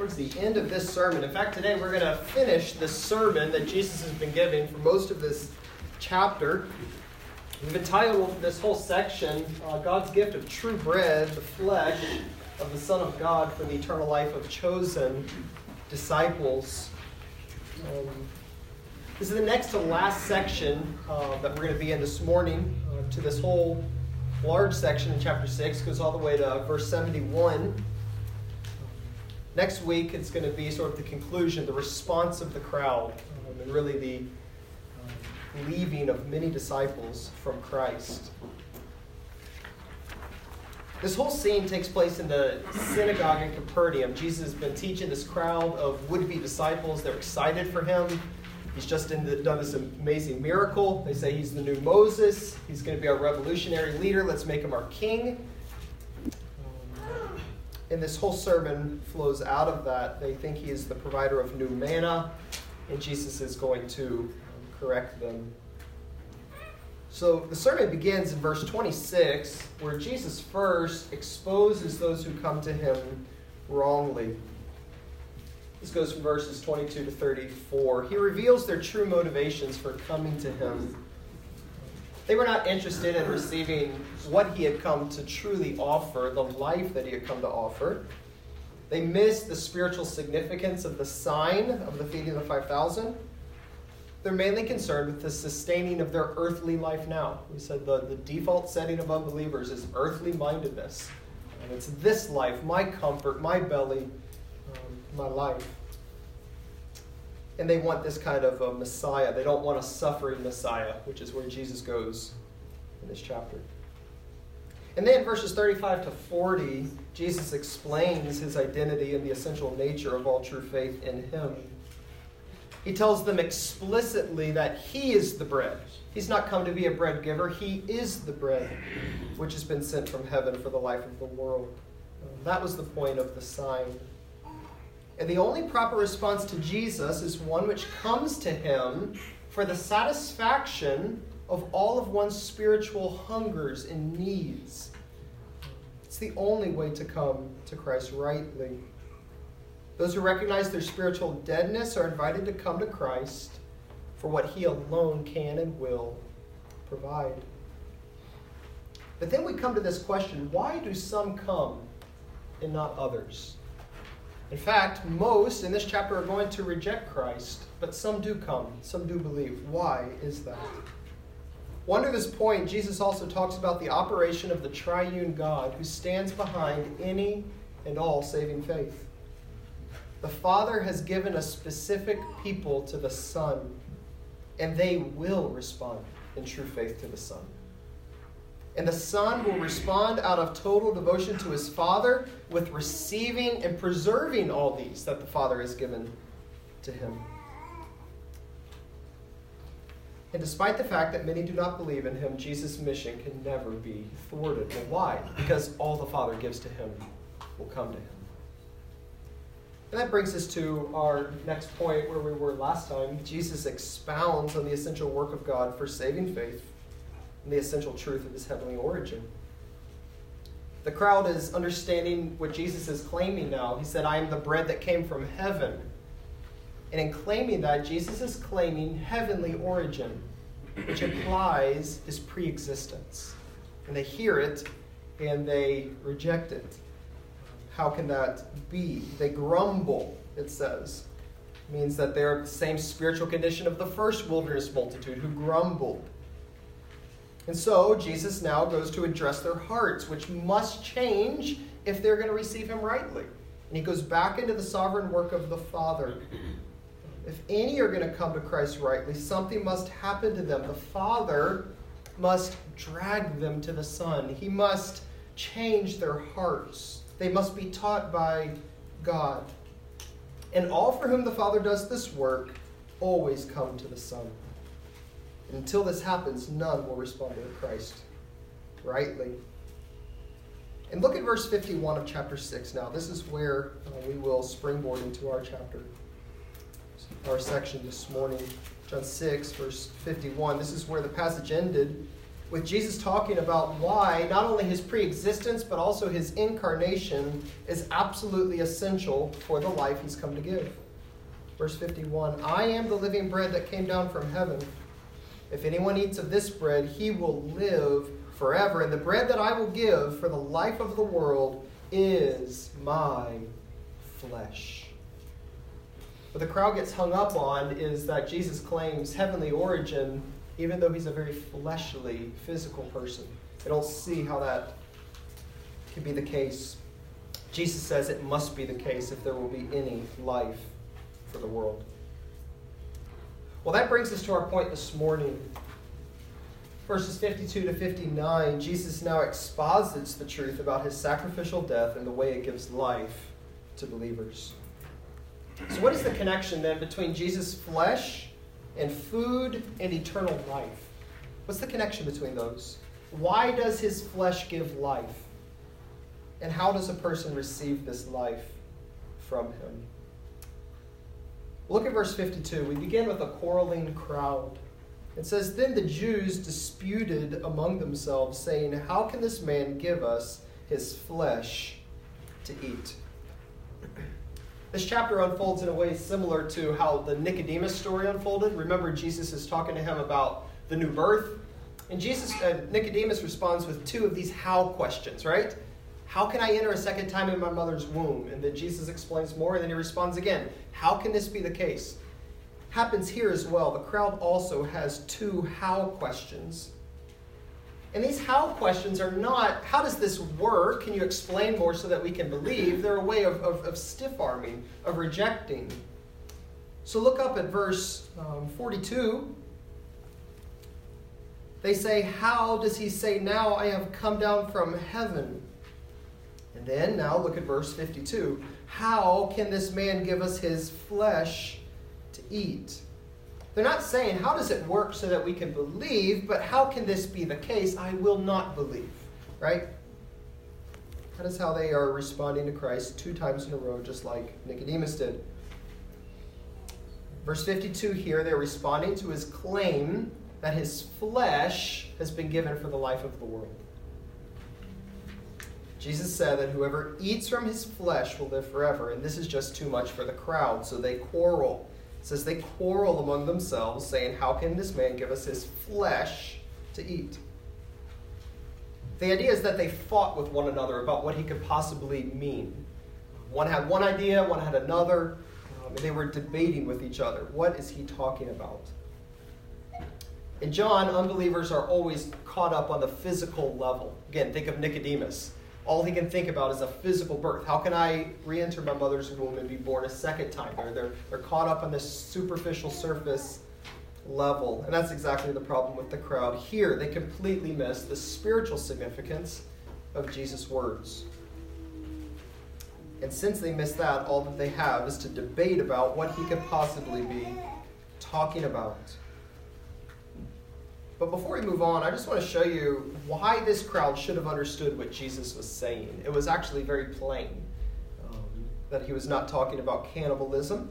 towards the end of this sermon. In fact, today we're going to finish the sermon that Jesus has been giving for most of this chapter. We've entitled this whole section, uh, God's Gift of True Bread, the Flesh of the Son of God for the Eternal Life of Chosen Disciples. Um, this is the next to last section uh, that we're going to be in this morning uh, to this whole large section in chapter 6, goes all the way to verse 71. Next week, it's going to be sort of the conclusion, the response of the crowd, um, and really the um, leaving of many disciples from Christ. This whole scene takes place in the synagogue in Capernaum. Jesus has been teaching this crowd of would be disciples. They're excited for him. He's just the, done this amazing miracle. They say he's the new Moses. He's going to be our revolutionary leader. Let's make him our king. And this whole sermon flows out of that. They think he is the provider of new manna, and Jesus is going to correct them. So the sermon begins in verse 26, where Jesus first exposes those who come to him wrongly. This goes from verses 22 to 34. He reveals their true motivations for coming to him. They were not interested in receiving what he had come to truly offer, the life that he had come to offer. They missed the spiritual significance of the sign of the feeding of the 5,000. They're mainly concerned with the sustaining of their earthly life now. We said the, the default setting of unbelievers is earthly mindedness. And it's this life, my comfort, my belly, um, my life. And they want this kind of a Messiah. They don't want a suffering Messiah, which is where Jesus goes in this chapter. And then verses 35 to 40, Jesus explains his identity and the essential nature of all true faith in him. He tells them explicitly that he is the bread. He's not come to be a bread giver, he is the bread which has been sent from heaven for the life of the world. That was the point of the sign. And the only proper response to Jesus is one which comes to him for the satisfaction of all of one's spiritual hungers and needs. It's the only way to come to Christ rightly. Those who recognize their spiritual deadness are invited to come to Christ for what he alone can and will provide. But then we come to this question why do some come and not others? In fact, most in this chapter are going to reject Christ, but some do come, some do believe. Why is that? One to this point, Jesus also talks about the operation of the triune God who stands behind any and all saving faith. The Father has given a specific people to the Son, and they will respond in true faith to the Son. And the Son will respond out of total devotion to his Father with receiving and preserving all these that the Father has given to him. And despite the fact that many do not believe in him, Jesus' mission can never be thwarted. Well, why? Because all the Father gives to him will come to him. And that brings us to our next point where we were last time. Jesus expounds on the essential work of God for saving faith and the essential truth of his heavenly origin. The crowd is understanding what Jesus is claiming now. He said, I am the bread that came from heaven. And in claiming that, Jesus is claiming heavenly origin, which implies his pre existence. And they hear it and they reject it. How can that be? They grumble, it says. It means that they're the same spiritual condition of the first wilderness multitude who grumbled. And so Jesus now goes to address their hearts, which must change if they're going to receive him rightly. And he goes back into the sovereign work of the Father. If any are going to come to Christ rightly, something must happen to them. The Father must drag them to the Son, He must change their hearts. They must be taught by God. And all for whom the Father does this work always come to the Son. And until this happens, none will respond to Christ rightly. And look at verse 51 of chapter 6 now. This is where uh, we will springboard into our chapter, our section this morning. John 6, verse 51. This is where the passage ended with Jesus talking about why not only his pre existence, but also his incarnation is absolutely essential for the life he's come to give. Verse 51 I am the living bread that came down from heaven. If anyone eats of this bread, he will live forever. And the bread that I will give for the life of the world is my flesh. What the crowd gets hung up on is that Jesus claims heavenly origin, even though he's a very fleshly, physical person. They don't see how that can be the case. Jesus says it must be the case if there will be any life for the world. Well, that brings us to our point this morning. Verses 52 to 59, Jesus now exposits the truth about his sacrificial death and the way it gives life to believers. So, what is the connection then between Jesus' flesh and food and eternal life? What's the connection between those? Why does his flesh give life? And how does a person receive this life from him? Look at verse 52. We begin with a quarreling crowd. It says, Then the Jews disputed among themselves, saying, How can this man give us his flesh to eat? This chapter unfolds in a way similar to how the Nicodemus story unfolded. Remember, Jesus is talking to him about the new birth. And Jesus, uh, Nicodemus responds with two of these how questions, right? How can I enter a second time in my mother's womb? And then Jesus explains more, and then he responds again. How can this be the case? Happens here as well. The crowd also has two how questions. And these how questions are not, how does this work? Can you explain more so that we can believe? They're a way of, of, of stiff arming, of rejecting. So look up at verse um, 42. They say, How does he say, Now I have come down from heaven? And then now look at verse 52. How can this man give us his flesh to eat? They're not saying, how does it work so that we can believe, but how can this be the case? I will not believe, right? That is how they are responding to Christ two times in a row, just like Nicodemus did. Verse 52 here, they're responding to his claim that his flesh has been given for the life of the world. Jesus said that whoever eats from his flesh will live forever, and this is just too much for the crowd, so they quarrel. It says they quarrel among themselves, saying, How can this man give us his flesh to eat? The idea is that they fought with one another about what he could possibly mean. One had one idea, one had another, um, they were debating with each other. What is he talking about? In John, unbelievers are always caught up on the physical level. Again, think of Nicodemus all he can think about is a physical birth. How can I re enter my mother's womb and be born a second time? They're, they're, they're caught up on this superficial surface level. And that's exactly the problem with the crowd here. They completely miss the spiritual significance of Jesus' words. And since they miss that, all that they have is to debate about what he could possibly be talking about. But before we move on, I just want to show you why this crowd should have understood what Jesus was saying. It was actually very plain um, that he was not talking about cannibalism.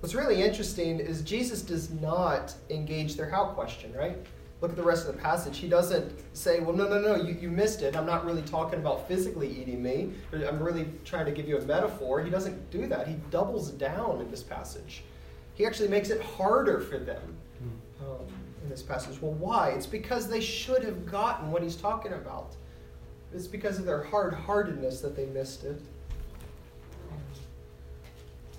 What's really interesting is Jesus does not engage their how question, right? Look at the rest of the passage. He doesn't say, well, no, no, no, you, you missed it. I'm not really talking about physically eating me. I'm really trying to give you a metaphor. He doesn't do that. He doubles down in this passage. He actually makes it harder for them um, in this passage. Well, why? It's because they should have gotten what he's talking about. It's because of their hard heartedness that they missed it.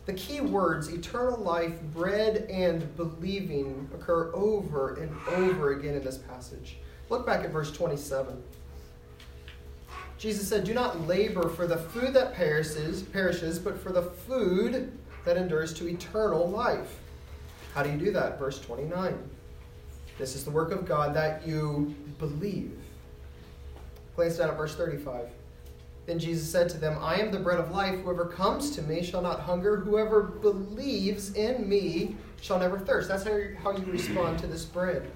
The key words, eternal life, bread, and believing, occur over and over again in this passage. Look back at verse 27. Jesus said, Do not labor for the food that perishes, perishes, but for the food that endures to eternal life. How do you do that? Verse 29. This is the work of God that you believe. Glance down at verse 35. Then Jesus said to them, I am the bread of life. Whoever comes to me shall not hunger. Whoever believes in me shall never thirst. That's how how you respond to this bread.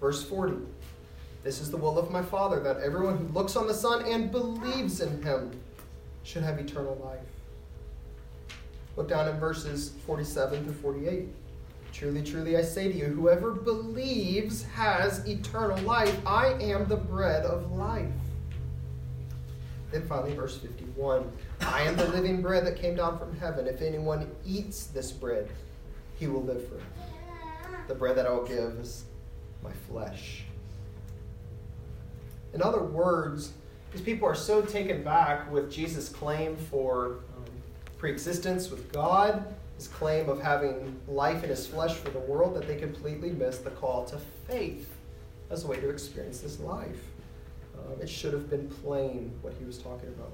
Verse 40. This is the will of my Father, that everyone who looks on the Son and believes in him should have eternal life. Look down in verses 47 through 48. Truly, truly, I say to you, whoever believes has eternal life. I am the bread of life. Then finally, verse 51 I am the living bread that came down from heaven. If anyone eats this bread, he will live forever. The bread that I will give is my flesh. In other words, these people are so taken back with Jesus' claim for preexistence with God his claim of having life in his flesh for the world that they completely miss the call to faith as a way to experience this life. Um, it should have been plain what he was talking about.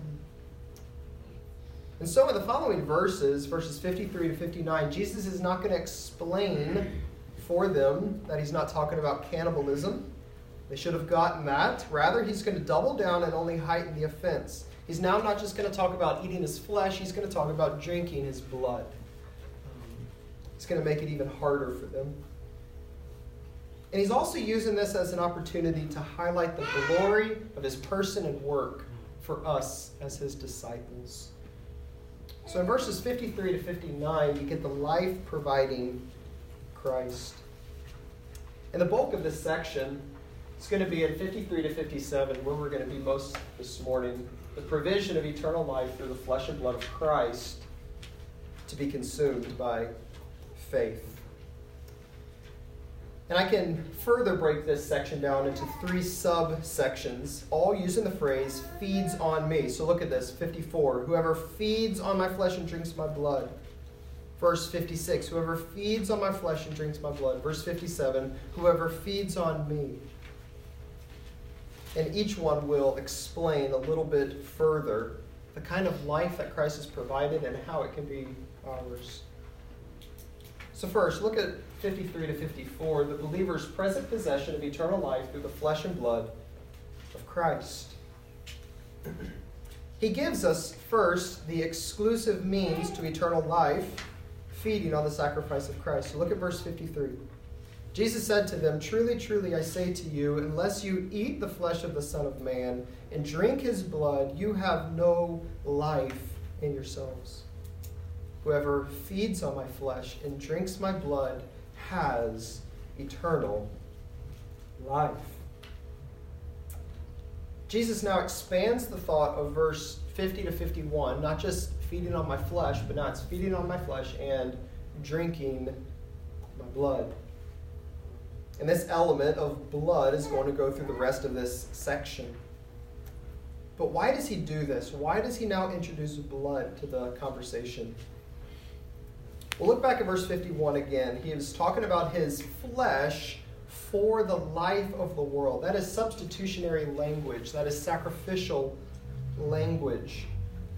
And so, in the following verses, verses 53 to 59, Jesus is not going to explain for them that he's not talking about cannibalism. They should have gotten that. Rather, he's going to double down and only heighten the offense. He's now not just going to talk about eating his flesh, he's going to talk about drinking his blood. Um, it's going to make it even harder for them. And he's also using this as an opportunity to highlight the glory of his person and work for us as his disciples. So in verses 53 to 59, you get the life providing Christ. And the bulk of this section is going to be in 53 to 57, where we're going to be most this morning. The provision of eternal life through the flesh and blood of Christ to be consumed by faith. And I can further break this section down into three subsections, all using the phrase feeds on me. So look at this 54. Whoever feeds on my flesh and drinks my blood. Verse 56. Whoever feeds on my flesh and drinks my blood. Verse 57. Whoever feeds on me. And each one will explain a little bit further the kind of life that Christ has provided and how it can be ours. So, first, look at 53 to 54 the believer's present possession of eternal life through the flesh and blood of Christ. He gives us first the exclusive means to eternal life, feeding on the sacrifice of Christ. So look at verse 53. Jesus said to them, Truly, truly, I say to you, unless you eat the flesh of the Son of Man and drink his blood, you have no life in yourselves. Whoever feeds on my flesh and drinks my blood has eternal life. Jesus now expands the thought of verse 50 to 51, not just feeding on my flesh, but now it's feeding on my flesh and drinking my blood. And this element of blood is going to go through the rest of this section. But why does he do this? Why does he now introduce blood to the conversation? We'll look back at verse 51 again. He is talking about his flesh for the life of the world. That is substitutionary language, that is sacrificial language.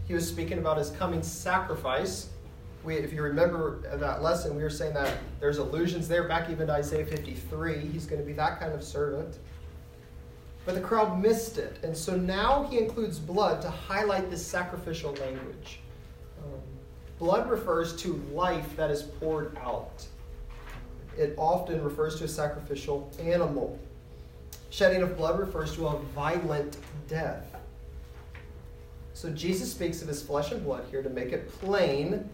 He was speaking about his coming sacrifice. We, if you remember that lesson, we were saying that there's allusions there back even to Isaiah 53. He's going to be that kind of servant. But the crowd missed it. And so now he includes blood to highlight this sacrificial language. Um, blood refers to life that is poured out. It often refers to a sacrificial animal. Shedding of blood refers to a violent death. So Jesus speaks of his flesh and blood here to make it plain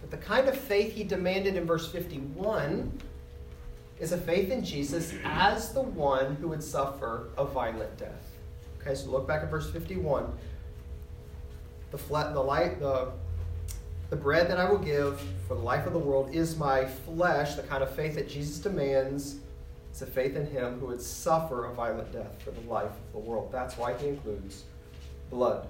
that the kind of faith he demanded in verse 51 is a faith in Jesus as the one who would suffer a violent death. Okay, so look back at verse 51. The, flat, the, light, the the bread that I will give for the life of the world is my flesh, the kind of faith that Jesus demands. It's a faith in him who would suffer a violent death for the life of the world. That's why he includes blood.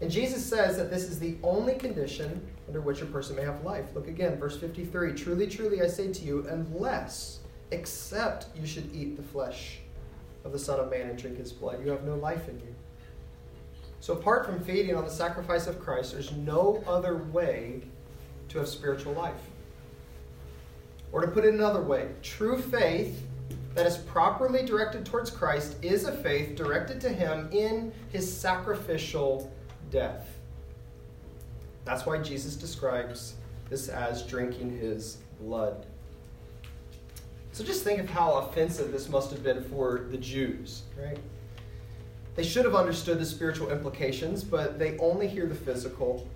And Jesus says that this is the only condition under which a person may have life. Look again, verse 53 Truly, truly, I say to you, unless, except you should eat the flesh of the Son of Man and drink his blood, you have no life in you. So, apart from feeding on the sacrifice of Christ, there's no other way to have spiritual life. Or to put it another way, true faith that is properly directed towards Christ is a faith directed to Him in His sacrificial death. That's why Jesus describes this as drinking His blood. So just think of how offensive this must have been for the Jews, right? They should have understood the spiritual implications, but they only hear the physical.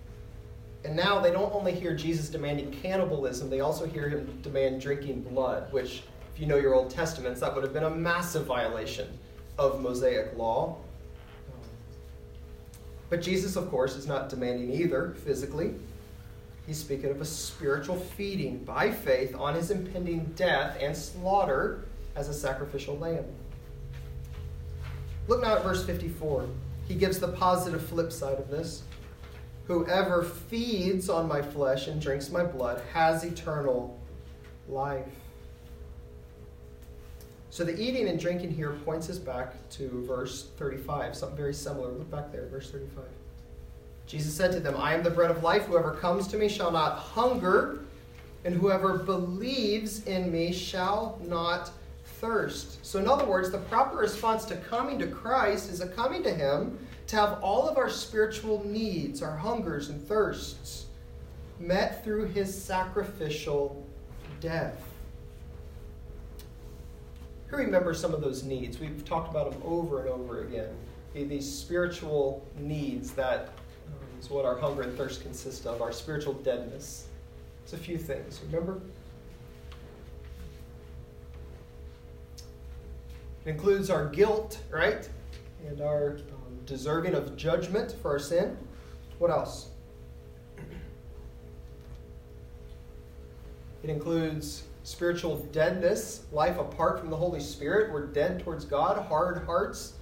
And now they don't only hear Jesus demanding cannibalism, they also hear him demand drinking blood, which, if you know your Old Testaments, that would have been a massive violation of Mosaic law. But Jesus, of course, is not demanding either physically. He's speaking of a spiritual feeding by faith on his impending death and slaughter as a sacrificial lamb. Look now at verse 54. He gives the positive flip side of this. Whoever feeds on my flesh and drinks my blood has eternal life. So the eating and drinking here points us back to verse 35, something very similar. Look back there, verse 35. Jesus said to them, I am the bread of life. Whoever comes to me shall not hunger, and whoever believes in me shall not thirst. So, in other words, the proper response to coming to Christ is a coming to Him to have all of our spiritual needs, our hungers and thirsts, met through His sacrificial death. Who remembers some of those needs? We've talked about them over and over again. These spiritual needs that um, is what our hunger and thirst consist of, our spiritual deadness. It's a few things. Remember? It includes our guilt, right? And our um, deserving of judgment for our sin. What else? It includes spiritual deadness, life apart from the Holy Spirit. We're dead towards God, hard hearts,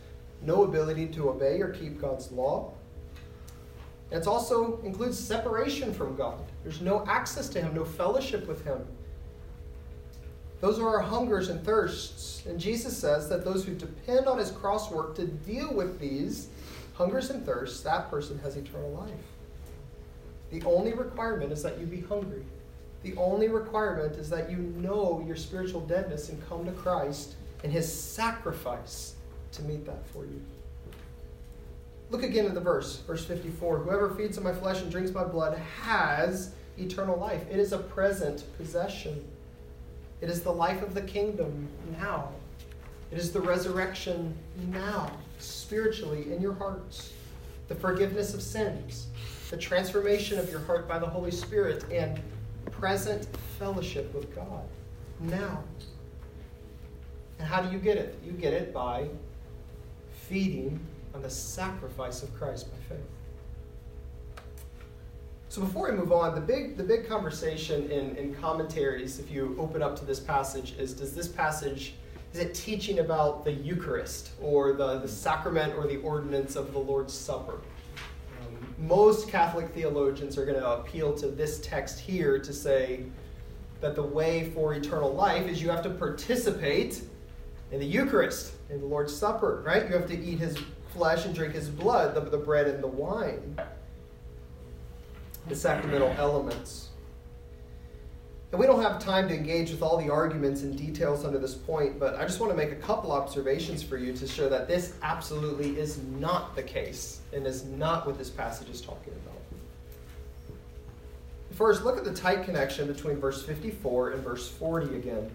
no ability to obey or keep God's law. It also includes separation from God. There's no access to Him, no fellowship with Him. Those are our hungers and thirsts. And Jesus says that those who depend on His cross work to deal with these hungers and thirsts, that person has eternal life. The only requirement is that you be hungry. The only requirement is that you know your spiritual deadness and come to Christ and his sacrifice to meet that for you. Look again at the verse, verse 54. Whoever feeds on my flesh and drinks my blood has eternal life. It is a present possession. It is the life of the kingdom now. It is the resurrection now, spiritually in your hearts. The forgiveness of sins, the transformation of your heart by the Holy Spirit, and present fellowship with God now. And how do you get it? You get it by feeding on the sacrifice of Christ by faith. So before we move on, the big the big conversation in, in commentaries, if you open up to this passage, is does this passage is it teaching about the Eucharist or the, the sacrament or the ordinance of the Lord's Supper? Most Catholic theologians are going to appeal to this text here to say that the way for eternal life is you have to participate in the Eucharist, in the Lord's Supper, right? You have to eat his flesh and drink his blood, the, the bread and the wine, the sacramental elements. And we don't have time to engage with all the arguments and details under this point, but I just want to make a couple observations for you to show that this absolutely is not the case and is not what this passage is talking about. First, look at the tight connection between verse 54 and verse 40 again.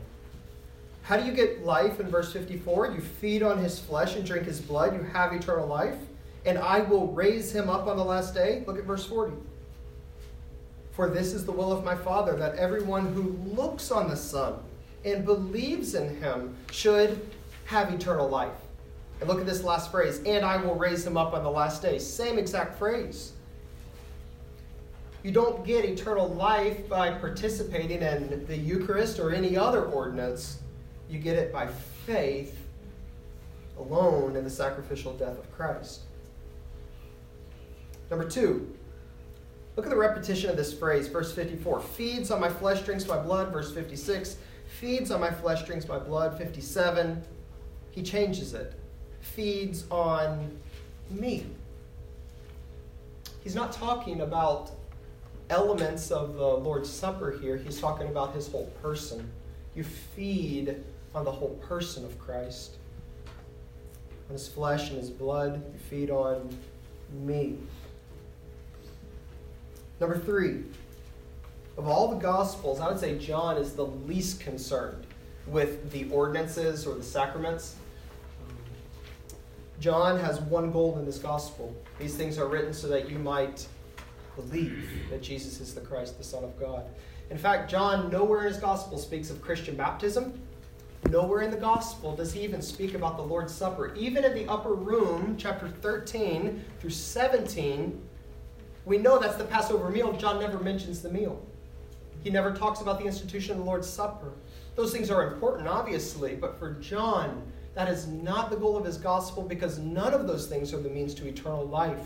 How do you get life in verse 54? You feed on his flesh and drink his blood, you have eternal life, and I will raise him up on the last day. Look at verse 40. For this is the will of my Father, that everyone who looks on the Son and believes in him should have eternal life. And look at this last phrase, and I will raise him up on the last day. Same exact phrase. You don't get eternal life by participating in the Eucharist or any other ordinance. You get it by faith alone in the sacrificial death of Christ. Number two, Look at the repetition of this phrase, verse 54 feeds on my flesh, drinks my blood, verse 56 feeds on my flesh, drinks my blood, 57 he changes it feeds on me. He's not talking about elements of the Lord's Supper here, he's talking about his whole person. You feed on the whole person of Christ. On his flesh and his blood, you feed on me. Number three, of all the Gospels, I would say John is the least concerned with the ordinances or the sacraments. John has one goal in this Gospel. These things are written so that you might believe that Jesus is the Christ, the Son of God. In fact, John, nowhere in his gospel speaks of Christian baptism. Nowhere in the gospel does he even speak about the Lord's Supper. Even in the upper room, chapter 13 through 17, we know that's the Passover meal. John never mentions the meal. He never talks about the institution of the Lord's Supper. Those things are important, obviously, but for John, that is not the goal of his gospel because none of those things are the means to eternal life.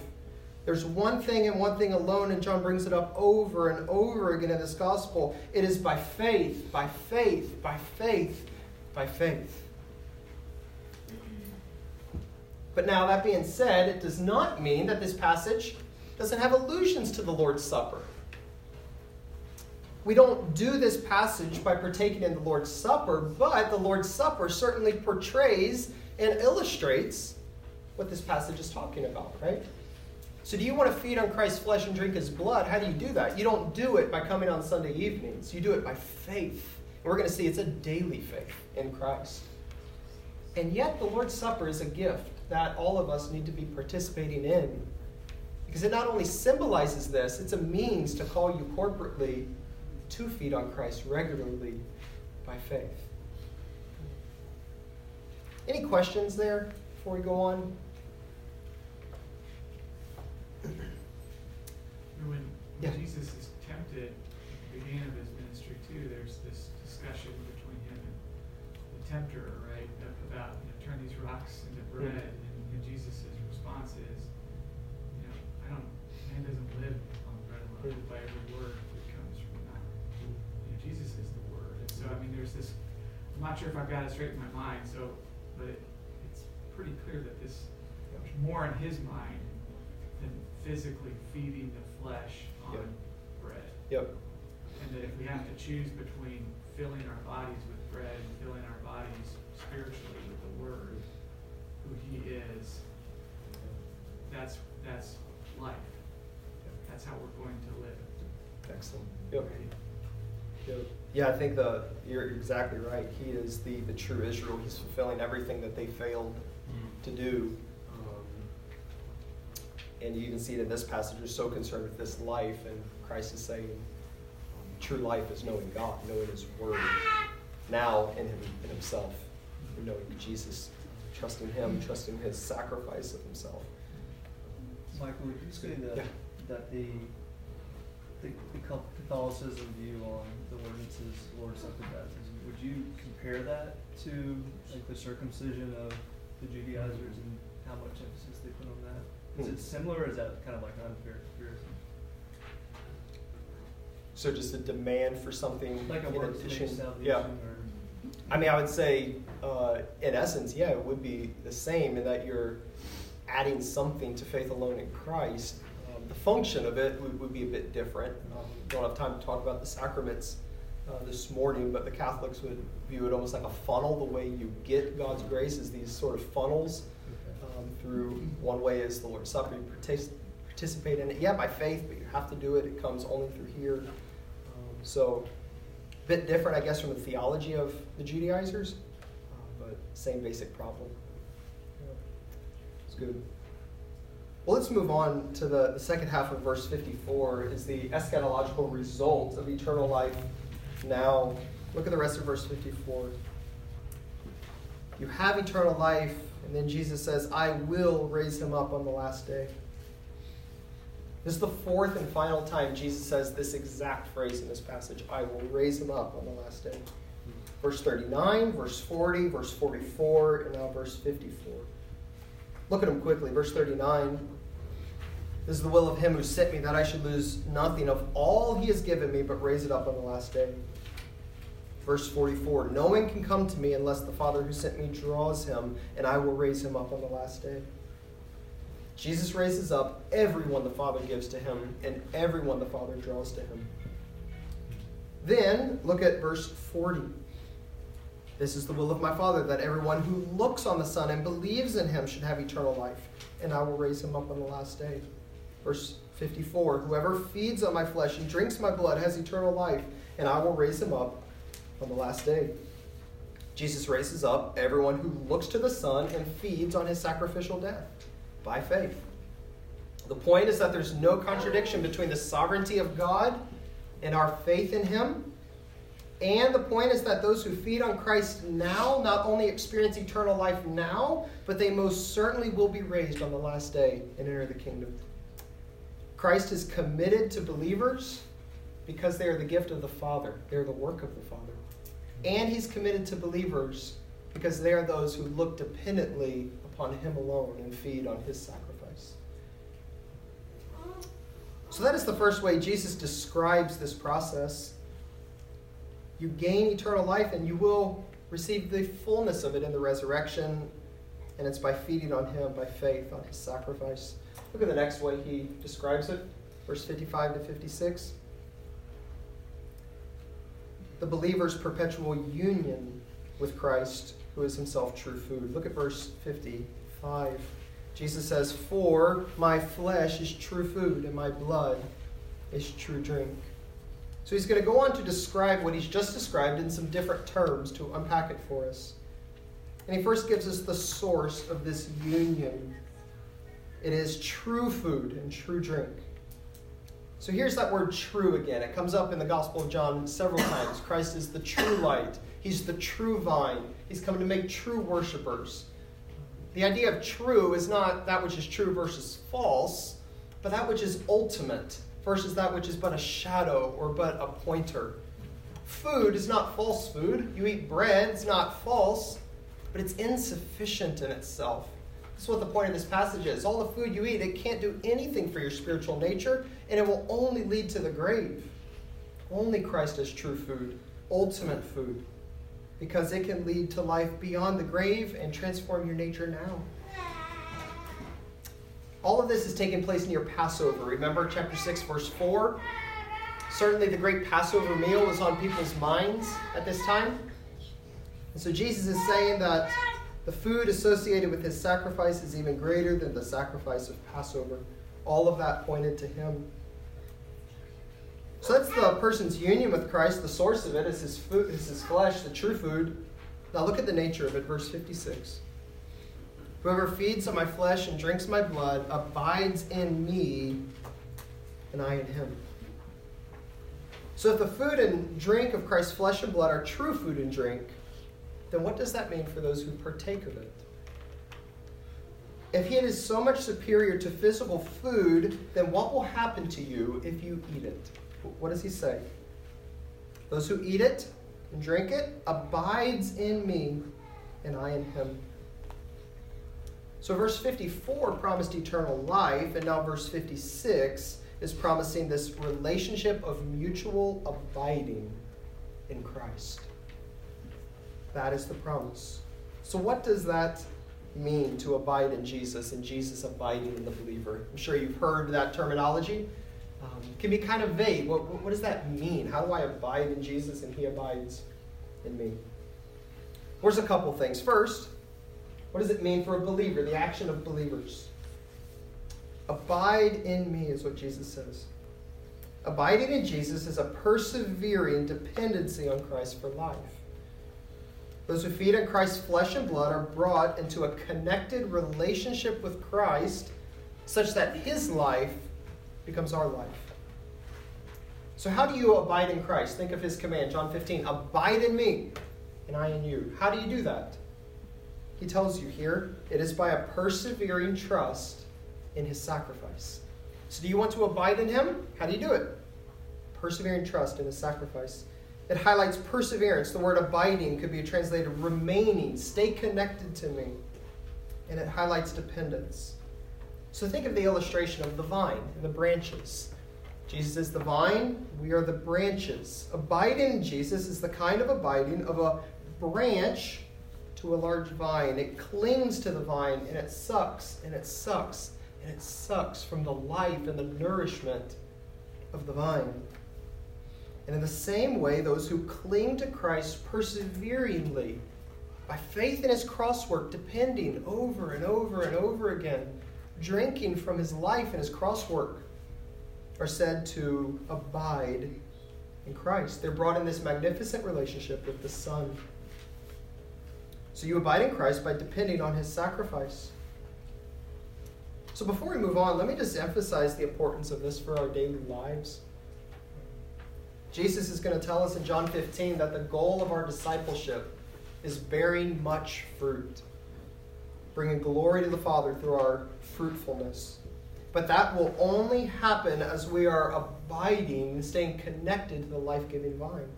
There's one thing and one thing alone, and John brings it up over and over again in this gospel. It is by faith, by faith, by faith, by faith. But now, that being said, it does not mean that this passage doesn't have allusions to the Lord's Supper. We don't do this passage by partaking in the Lord's Supper, but the Lord's Supper certainly portrays and illustrates what this passage is talking about, right? So, do you want to feed on Christ's flesh and drink his blood? How do you do that? You don't do it by coming on Sunday evenings, you do it by faith. And we're going to see it's a daily faith in Christ. And yet, the Lord's Supper is a gift that all of us need to be participating in. Because it not only symbolizes this, it's a means to call you corporately to feed on Christ regularly by faith. Any questions there before we go on? When Yeah. Jesus is tempted at the beginning of his ministry too, there's this discussion between him and the tempter, right? About, you know, turn these rocks into bread. There's this, I'm not sure if I've got it straight in my mind, so, but it, it's pretty clear that this, there's more in his mind than physically feeding the flesh on Yep. bread. Yep. And that if we have to choose between filling our bodies with bread and filling our bodies spiritually with the Word, who He is, that's that's life. That's how we're going to live. Excellent. Yep. Right? Yep. Yeah, I think the you're exactly right. He is the, the true Israel. He's fulfilling everything that they failed to do. Um, and you even see it in this passage. They're so concerned with this life, and Christ is saying, um, true life is knowing God, knowing His Word, now in Him in Himself, and knowing Jesus, trusting Him, trusting His sacrifice of Himself. Michael, would you say that, Yeah. that the, the the Catholicism view on the ordinances, Lord's Supper baptism, would you compare that to like the circumcision of the Judaizers and how much emphasis they put on that? Is Hmm. it similar or is that kind of like an unfair comparison? So just a demand for something Like a in addition. salvation Yeah. or? I mean, I would say, uh, in essence, yeah, it would be the same in that you're adding something to faith alone in Christ. Um, the function of it would, would be a bit different. Um, don't have time to talk about the sacraments uh, this morning, but the Catholics would view it almost like a funnel. The way you get God's grace is these sort of funnels um, through one way is the Lord's Supper. You partic- participate in it, yeah, by faith, but you have to do it. It comes only through here. Um, so, a bit different, I guess, from the theology of the Judaizers, uh, but same basic problem. It's good. Well, let's move on to the, the second half of verse 54 is the eschatological result of eternal life now. Look at the rest of verse 54. You have eternal life, and then Jesus says, I will raise him up on the last day. This is the fourth and final time Jesus says this exact phrase in this passage I will raise him up on the last day. Verse 39, verse 40, verse 44, and now verse 54. Look at them quickly. Verse 39 This is the will of him who sent me, that I should lose nothing of all he has given me, but raise it up on the last day. Verse 44 No one can come to me unless the Father who sent me draws him, and I will raise him up on the last day. Jesus raises up everyone the Father gives to him, and everyone the Father draws to him. Then, look at verse 40. This is the will of my Father, that everyone who looks on the Son and believes in him should have eternal life, and I will raise him up on the last day. Verse 54 Whoever feeds on my flesh and drinks my blood has eternal life, and I will raise him up on the last day. Jesus raises up everyone who looks to the Son and feeds on his sacrificial death by faith. The point is that there's no contradiction between the sovereignty of God and our faith in Him. And the point is that those who feed on Christ now not only experience eternal life now, but they most certainly will be raised on the last day and enter the kingdom. Christ is committed to believers because they are the gift of the Father, they are the work of the Father. And He's committed to believers because they are those who look dependently upon Him alone and feed on His sacrifice. So, that is the first way Jesus describes this process. You gain eternal life and you will receive the fullness of it in the resurrection, and it's by feeding on Him, by faith, on His sacrifice. Look at the next way He describes it, verse 55 to 56. The believer's perpetual union with Christ, who is Himself true food. Look at verse 55. Jesus says, For my flesh is true food, and my blood is true drink. So he's going to go on to describe what he's just described in some different terms to unpack it for us. And he first gives us the source of this union it is true food and true drink. So here's that word true again. It comes up in the Gospel of John several times. Christ is the true light, He's the true vine. He's coming to make true worshipers. The idea of true is not that which is true versus false, but that which is ultimate versus that which is but a shadow or but a pointer. Food is not false food. You eat bread, it's not false, but it's insufficient in itself. That's what the point of this passage is. All the food you eat, it can't do anything for your spiritual nature, and it will only lead to the grave. Only Christ is true food, ultimate food, because it can lead to life beyond the grave and transform your nature now. All of this is taking place near Passover. Remember chapter 6, verse 4? Certainly, the great Passover meal was on people's minds at this time. And so, Jesus is saying that the food associated with his sacrifice is even greater than the sacrifice of Passover. All of that pointed to him. So that's the person's union with Christ. The source of it is his food, is his flesh, the true food. Now look at the nature of it, verse 56. Whoever feeds on my flesh and drinks my blood abides in me, and I in him. So if the food and drink of Christ's flesh and blood are true food and drink, then what does that mean for those who partake of it? If it is so much superior to physical food, then what will happen to you if you eat it? What does he say? Those who eat it and drink it abides in me, and I in him. So, verse 54 promised eternal life, and now verse 56 is promising this relationship of mutual abiding in Christ. That is the promise. So, what does that mean to abide in Jesus and Jesus abiding in the believer? I'm sure you've heard that terminology. Um, it can be kind of vague. What, what does that mean? How do I abide in Jesus and he abides in me? There's a couple things. First, what does it mean for a believer, the action of believers? Abide in me is what Jesus says. Abiding in Jesus is a persevering dependency on Christ for life. Those who feed on Christ's flesh and blood are brought into a connected relationship with Christ such that his life becomes our life. So, how do you abide in Christ? Think of his command, John 15 Abide in me, and I in you. How do you do that? He tells you here it is by a persevering trust in his sacrifice. So, do you want to abide in him? How do you do it? Persevering trust in his sacrifice. It highlights perseverance. The word abiding could be translated remaining, stay connected to me. And it highlights dependence. So think of the illustration of the vine and the branches. Jesus is the vine, we are the branches. Abiding in Jesus is the kind of abiding of a branch to a large vine. It clings to the vine and it sucks and it sucks and it sucks from the life and the nourishment of the vine. And in the same way, those who cling to Christ perseveringly, by faith in his crosswork, depending over and over and over again, drinking from his life and his crosswork, are said to abide in Christ. They're brought in this magnificent relationship with the Son. So you abide in Christ by depending on his sacrifice. So before we move on, let me just emphasize the importance of this for our daily lives. Jesus is going to tell us in John 15 that the goal of our discipleship is bearing much fruit, bringing glory to the Father through our fruitfulness. But that will only happen as we are abiding, staying connected to the life giving vine.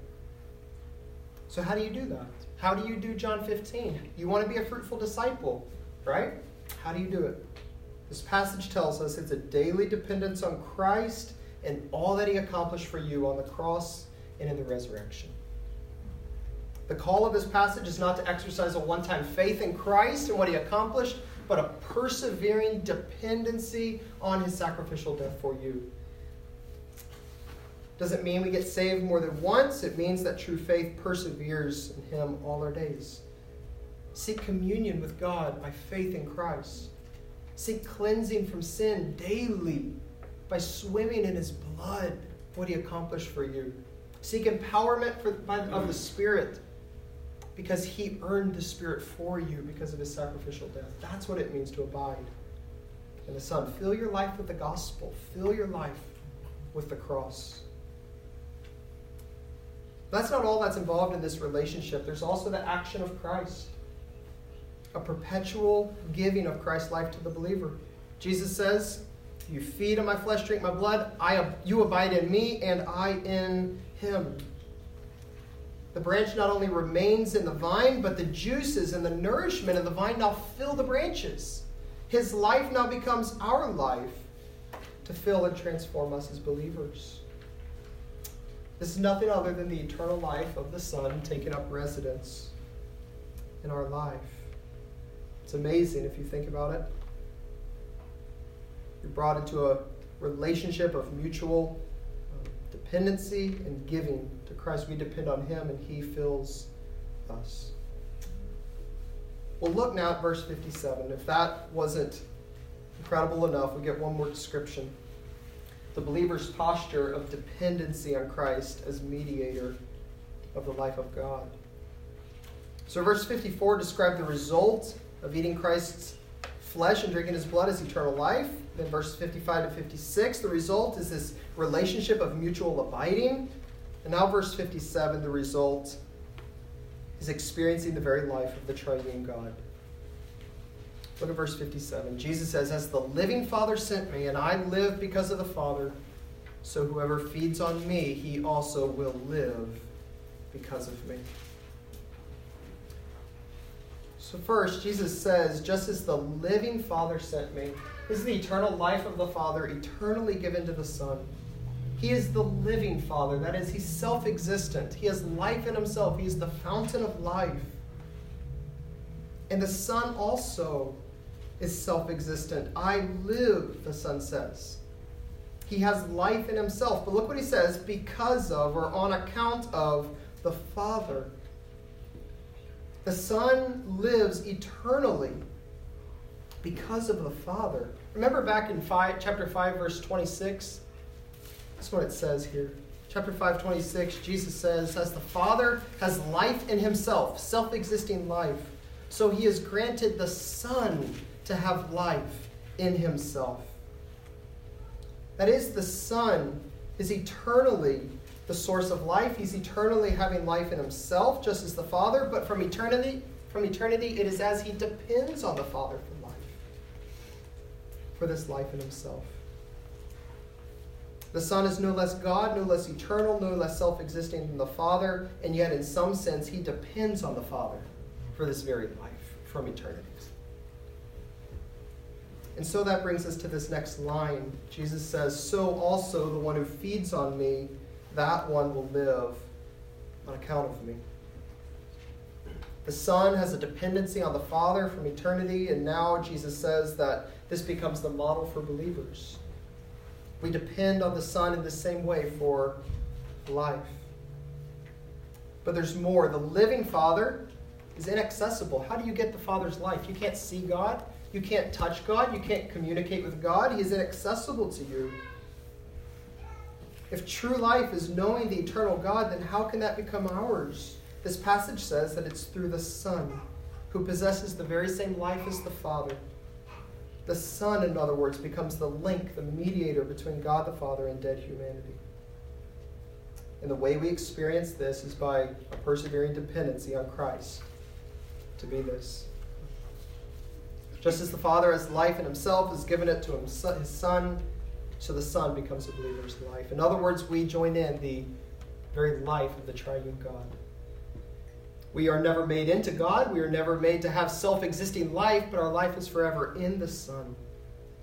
So, how do you do that? How do you do John 15? You want to be a fruitful disciple, right? How do you do it? This passage tells us it's a daily dependence on Christ and all that he accomplished for you on the cross and in the resurrection. The call of this passage is not to exercise a one time faith in Christ and what he accomplished, but a persevering dependency on his sacrificial death for you. Doesn't mean we get saved more than once, it means that true faith perseveres in him all our days. Seek communion with God by faith in Christ. Seek cleansing from sin daily by swimming in his blood, what he accomplished for you. Seek empowerment for, by, of the Spirit because he earned the Spirit for you because of his sacrificial death. That's what it means to abide in the Son. Fill your life with the gospel, fill your life with the cross. That's not all that's involved in this relationship. There's also the action of Christ, a perpetual giving of Christ's life to the believer. Jesus says, you feed on my flesh, drink my blood. I, you abide in me, and I in him. The branch not only remains in the vine, but the juices and the nourishment of the vine now fill the branches. His life now becomes our life to fill and transform us as believers. This is nothing other than the eternal life of the Son taking up residence in our life. It's amazing if you think about it. You're brought into a relationship of mutual um, dependency and giving to Christ. We depend on Him and He fills us. Well, look now at verse 57. If that wasn't incredible enough, we get one more description the believer's posture of dependency on Christ as mediator of the life of God. So, verse 54 describes the result of eating Christ's flesh and drinking his blood as eternal life. Then verses 55 to 56, the result is this relationship of mutual abiding. And now, verse 57, the result is experiencing the very life of the triune God. Look at verse 57. Jesus says, As the living Father sent me, and I live because of the Father, so whoever feeds on me, he also will live because of me. So, first, Jesus says, Just as the living Father sent me, this is the eternal life of the Father, eternally given to the Son. He is the living Father. That is, He's self existent. He has life in Himself. He is the fountain of life. And the Son also is self existent. I live, the Son says. He has life in Himself. But look what He says because of or on account of the Father. The Son lives eternally because of the Father. Remember back in five, chapter 5, verse 26? That's what it says here. Chapter 5, 26, Jesus says, As the Father has life in himself, self existing life, so he has granted the Son to have life in himself. That is, the Son is eternally the source of life. He's eternally having life in himself, just as the Father, but from eternity, from eternity, it is as he depends on the Father for this life in himself. The Son is no less God, no less eternal, no less self existing than the Father, and yet, in some sense, he depends on the Father for this very life from eternity. And so that brings us to this next line. Jesus says, So also the one who feeds on me, that one will live on account of me. The Son has a dependency on the Father from eternity, and now Jesus says that this becomes the model for believers. We depend on the Son in the same way for life. But there's more. The living Father is inaccessible. How do you get the Father's life? You can't see God. You can't touch God. You can't communicate with God. He is inaccessible to you. If true life is knowing the eternal God, then how can that become ours? This passage says that it's through the Son, who possesses the very same life as the Father. The Son, in other words, becomes the link, the mediator between God the Father and dead humanity. And the way we experience this is by a persevering dependency on Christ to be this. Just as the Father has life in himself, has given it to his Son, so the Son becomes a believer's life. In other words, we join in the very life of the triune God. We are never made into God. We are never made to have self existing life, but our life is forever in the Son,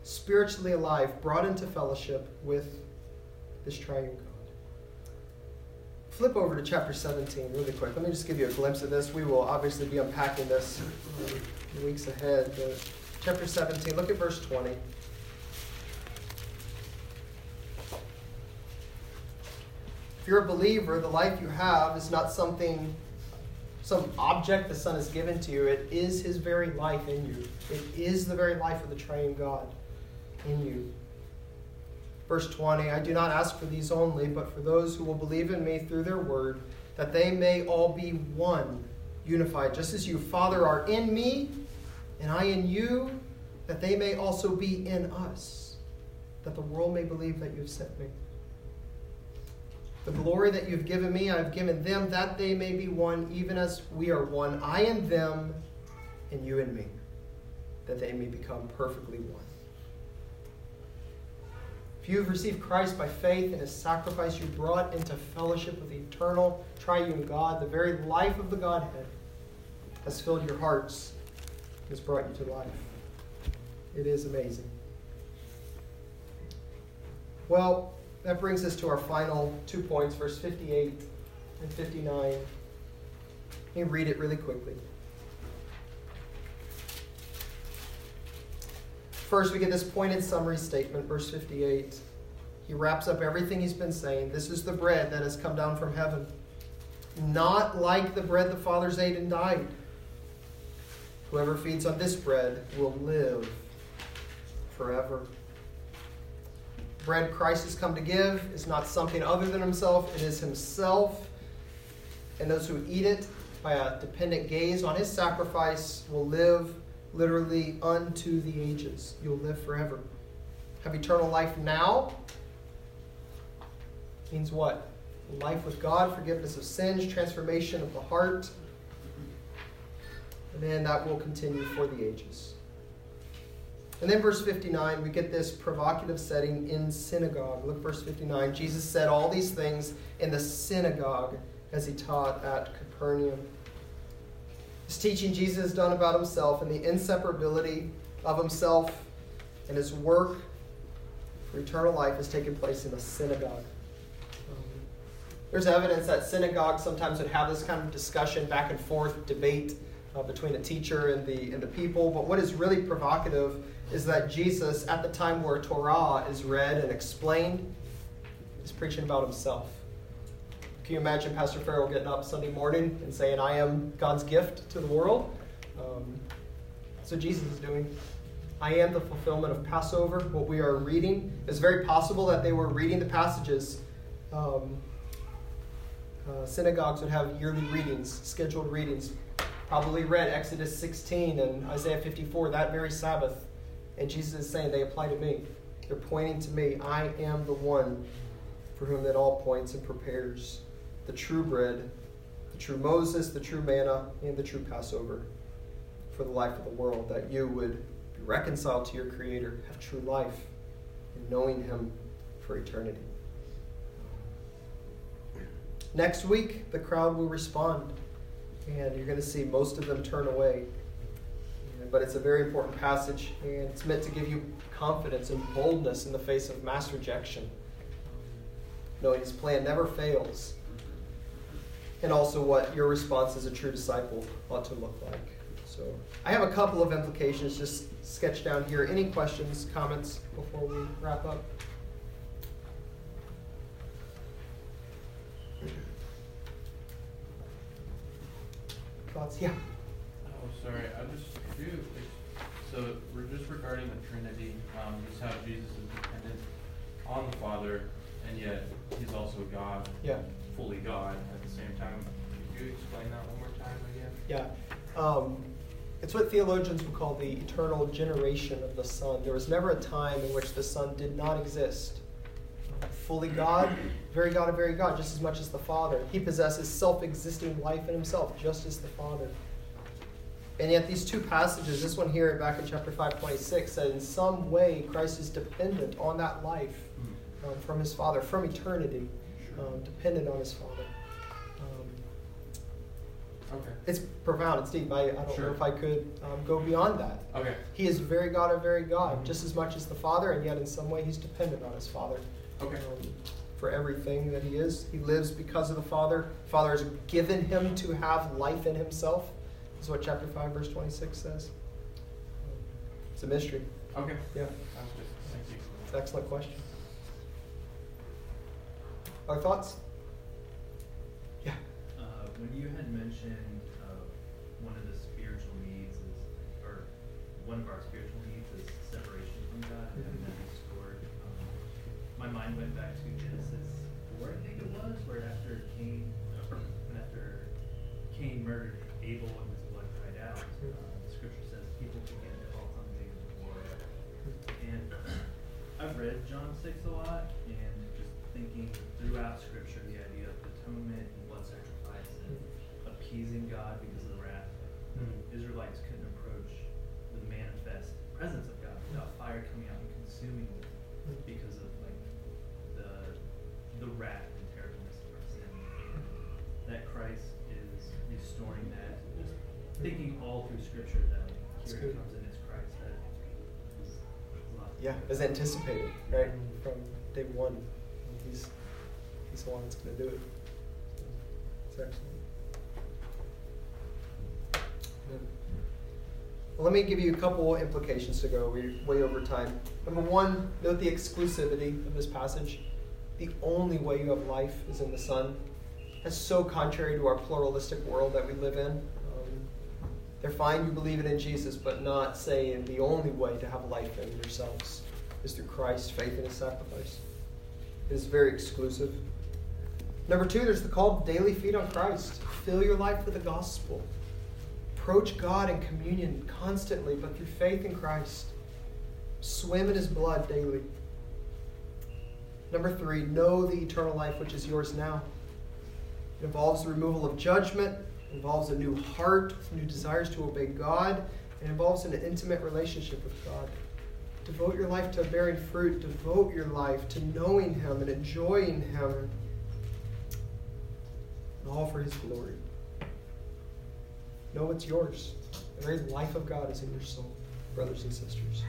spiritually alive, brought into fellowship with this triune God. Flip over to chapter 17 really quick. Let me just give you a glimpse of this. We will obviously be unpacking this um, in weeks ahead. But chapter 17, look at verse 20. If you're a believer, the life you have is not something, some object the Son has given to you. It is His very life in you. It is the very life of the triune God in you. Verse 20 I do not ask for these only, but for those who will believe in me through their word, that they may all be one, unified, just as you, Father, are in me, and I in you, that they may also be in us, that the world may believe that you have sent me. The glory that you've given me, I have given them, that they may be one, even as we are one, I and them, and you and me, that they may become perfectly one. If you have received Christ by faith in his sacrifice, you brought into fellowship with the eternal triune God. The very life of the Godhead has filled your hearts, has brought you to life. It is amazing. Well, that brings us to our final two points, verse 58 and 59. Let me read it really quickly. First, we get this pointed summary statement, verse 58. He wraps up everything he's been saying. This is the bread that has come down from heaven. Not like the bread the fathers ate and died. Whoever feeds on this bread will live forever. Bread Christ has come to give is not something other than himself, it is himself. And those who eat it by a dependent gaze on his sacrifice will live literally unto the ages. You'll live forever. Have eternal life now means what? Life with God, forgiveness of sins, transformation of the heart. And then that will continue for the ages. And then verse 59, we get this provocative setting in synagogue. Look, verse 59. Jesus said all these things in the synagogue as he taught at Capernaum. This teaching Jesus has done about himself and the inseparability of himself and his work for eternal life has taken place in a synagogue. There's evidence that synagogues sometimes would have this kind of discussion, back and forth, debate uh, between the teacher and the, and the people. But what is really provocative is that Jesus, at the time where Torah is read and explained, is preaching about himself. Can you imagine Pastor Farrell getting up Sunday morning and saying, I am God's gift to the world? Um, what Jesus is doing. I am the fulfillment of Passover. What we are reading is very possible that they were reading the passages. Um, uh, synagogues would have yearly readings, scheduled readings. Probably read Exodus 16 and Isaiah 54 that very Sabbath. And Jesus is saying, they apply to me. They're pointing to me. I am the one for whom that all points and prepares the true bread, the true Moses, the true manna, and the true Passover for the life of the world, that you would be reconciled to your Creator, have true life and knowing Him for eternity. Next week, the crowd will respond, and you're going to see most of them turn away. But it's a very important passage, and it's meant to give you confidence and boldness in the face of mass rejection. Knowing His plan never fails, and also what your response as a true disciple ought to look like. So I have a couple of implications just sketched down here. Any questions, comments before we wrap up? Thoughts? Yeah. Oh, sorry. I just do. So we're just regarding the Trinity, um, just how Jesus is dependent on the Father, and yet He's also God. Yeah fully God at the same time. Could you explain that one more time again? Yeah. Um, It's what theologians would call the eternal generation of the Son. There was never a time in which the Son did not exist. Fully God, very God and very God, just as much as the Father. He possesses self existing life in himself, just as the Father. And yet, these two passages, this one here back in chapter 526, said in some way Christ is dependent on that life um, from his Father, from eternity, um, dependent on his Father. Um, Okay. it's profound, it's deep. I, I don't Sure. know if I could um, go beyond that. Okay. He is very God and very God, just as much as the Father, and yet in some way he's dependent on his Father Okay. um, for everything that he is. He lives because of the Father. Father has given him to have life in himself. This is what chapter 5, verse 26 says. It's a mystery. Okay. Yeah, Sounds good. Thank you. it's an excellent question. Other thoughts? Yeah. Uh, when you had mentioned uh, one of the spiritual needs is, or one of our spiritual needs is separation from God and mind went back to Genesis four, I think it was, where after Cain, after Cain murdered Abel and his blood cried out, uh, the scripture says people began to call upon the name of the Lord. And I've read John six a lot, and just thinking throughout Scripture the idea of atonement and blood sacrifice and appeasing God because of the wrath. Hmm. Israelites couldn't approach the manifest presence of God without fire coming out and consuming them because of like the the wrath and terribleness of our sin. And that Christ is restoring that. Thinking all through Scripture that here it comes in it's Christ. Yeah, as anticipated, right? From day one. He's, he's the one that's going to do it. It's excellent. Well, let me give you a couple implications to go. We're way over time. Number one, note the exclusivity of this passage. The only way you have life is in the Son. That's so contrary to our pluralistic world that we live in. Um, they're fine you believe in Jesus, but not saying the only way to have life in yourselves is through Christ, faith in his sacrifice. It is very exclusive. Number two, there's the call to daily feed on Christ. Fill your life with the gospel. Approach God in communion constantly, but through faith in Christ. Swim in his blood daily. Number three, know the eternal life which is yours now. It involves the removal of judgment, involves a new heart new desires to obey God, and involves an intimate relationship with God. Devote your life to bearing fruit, devote your life to knowing Him and enjoying Him, and all for His glory. Know it's yours. The very life of God is in your soul, brothers and sisters.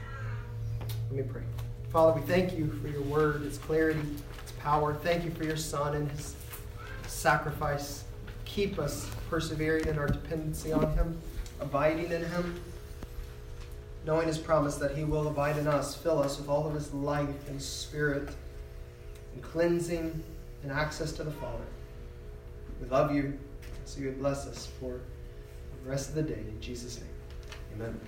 Let me pray. Father, we thank you for your word, its clarity, its power. Thank you for your Son and his sacrifice. Keep us persevering in our dependency on him, abiding in him, knowing his promise that he will abide in us, fill us with all of his life and spirit, and cleansing and access to the Father. We love you, so you would bless us for the rest of the day. In Jesus' name, amen.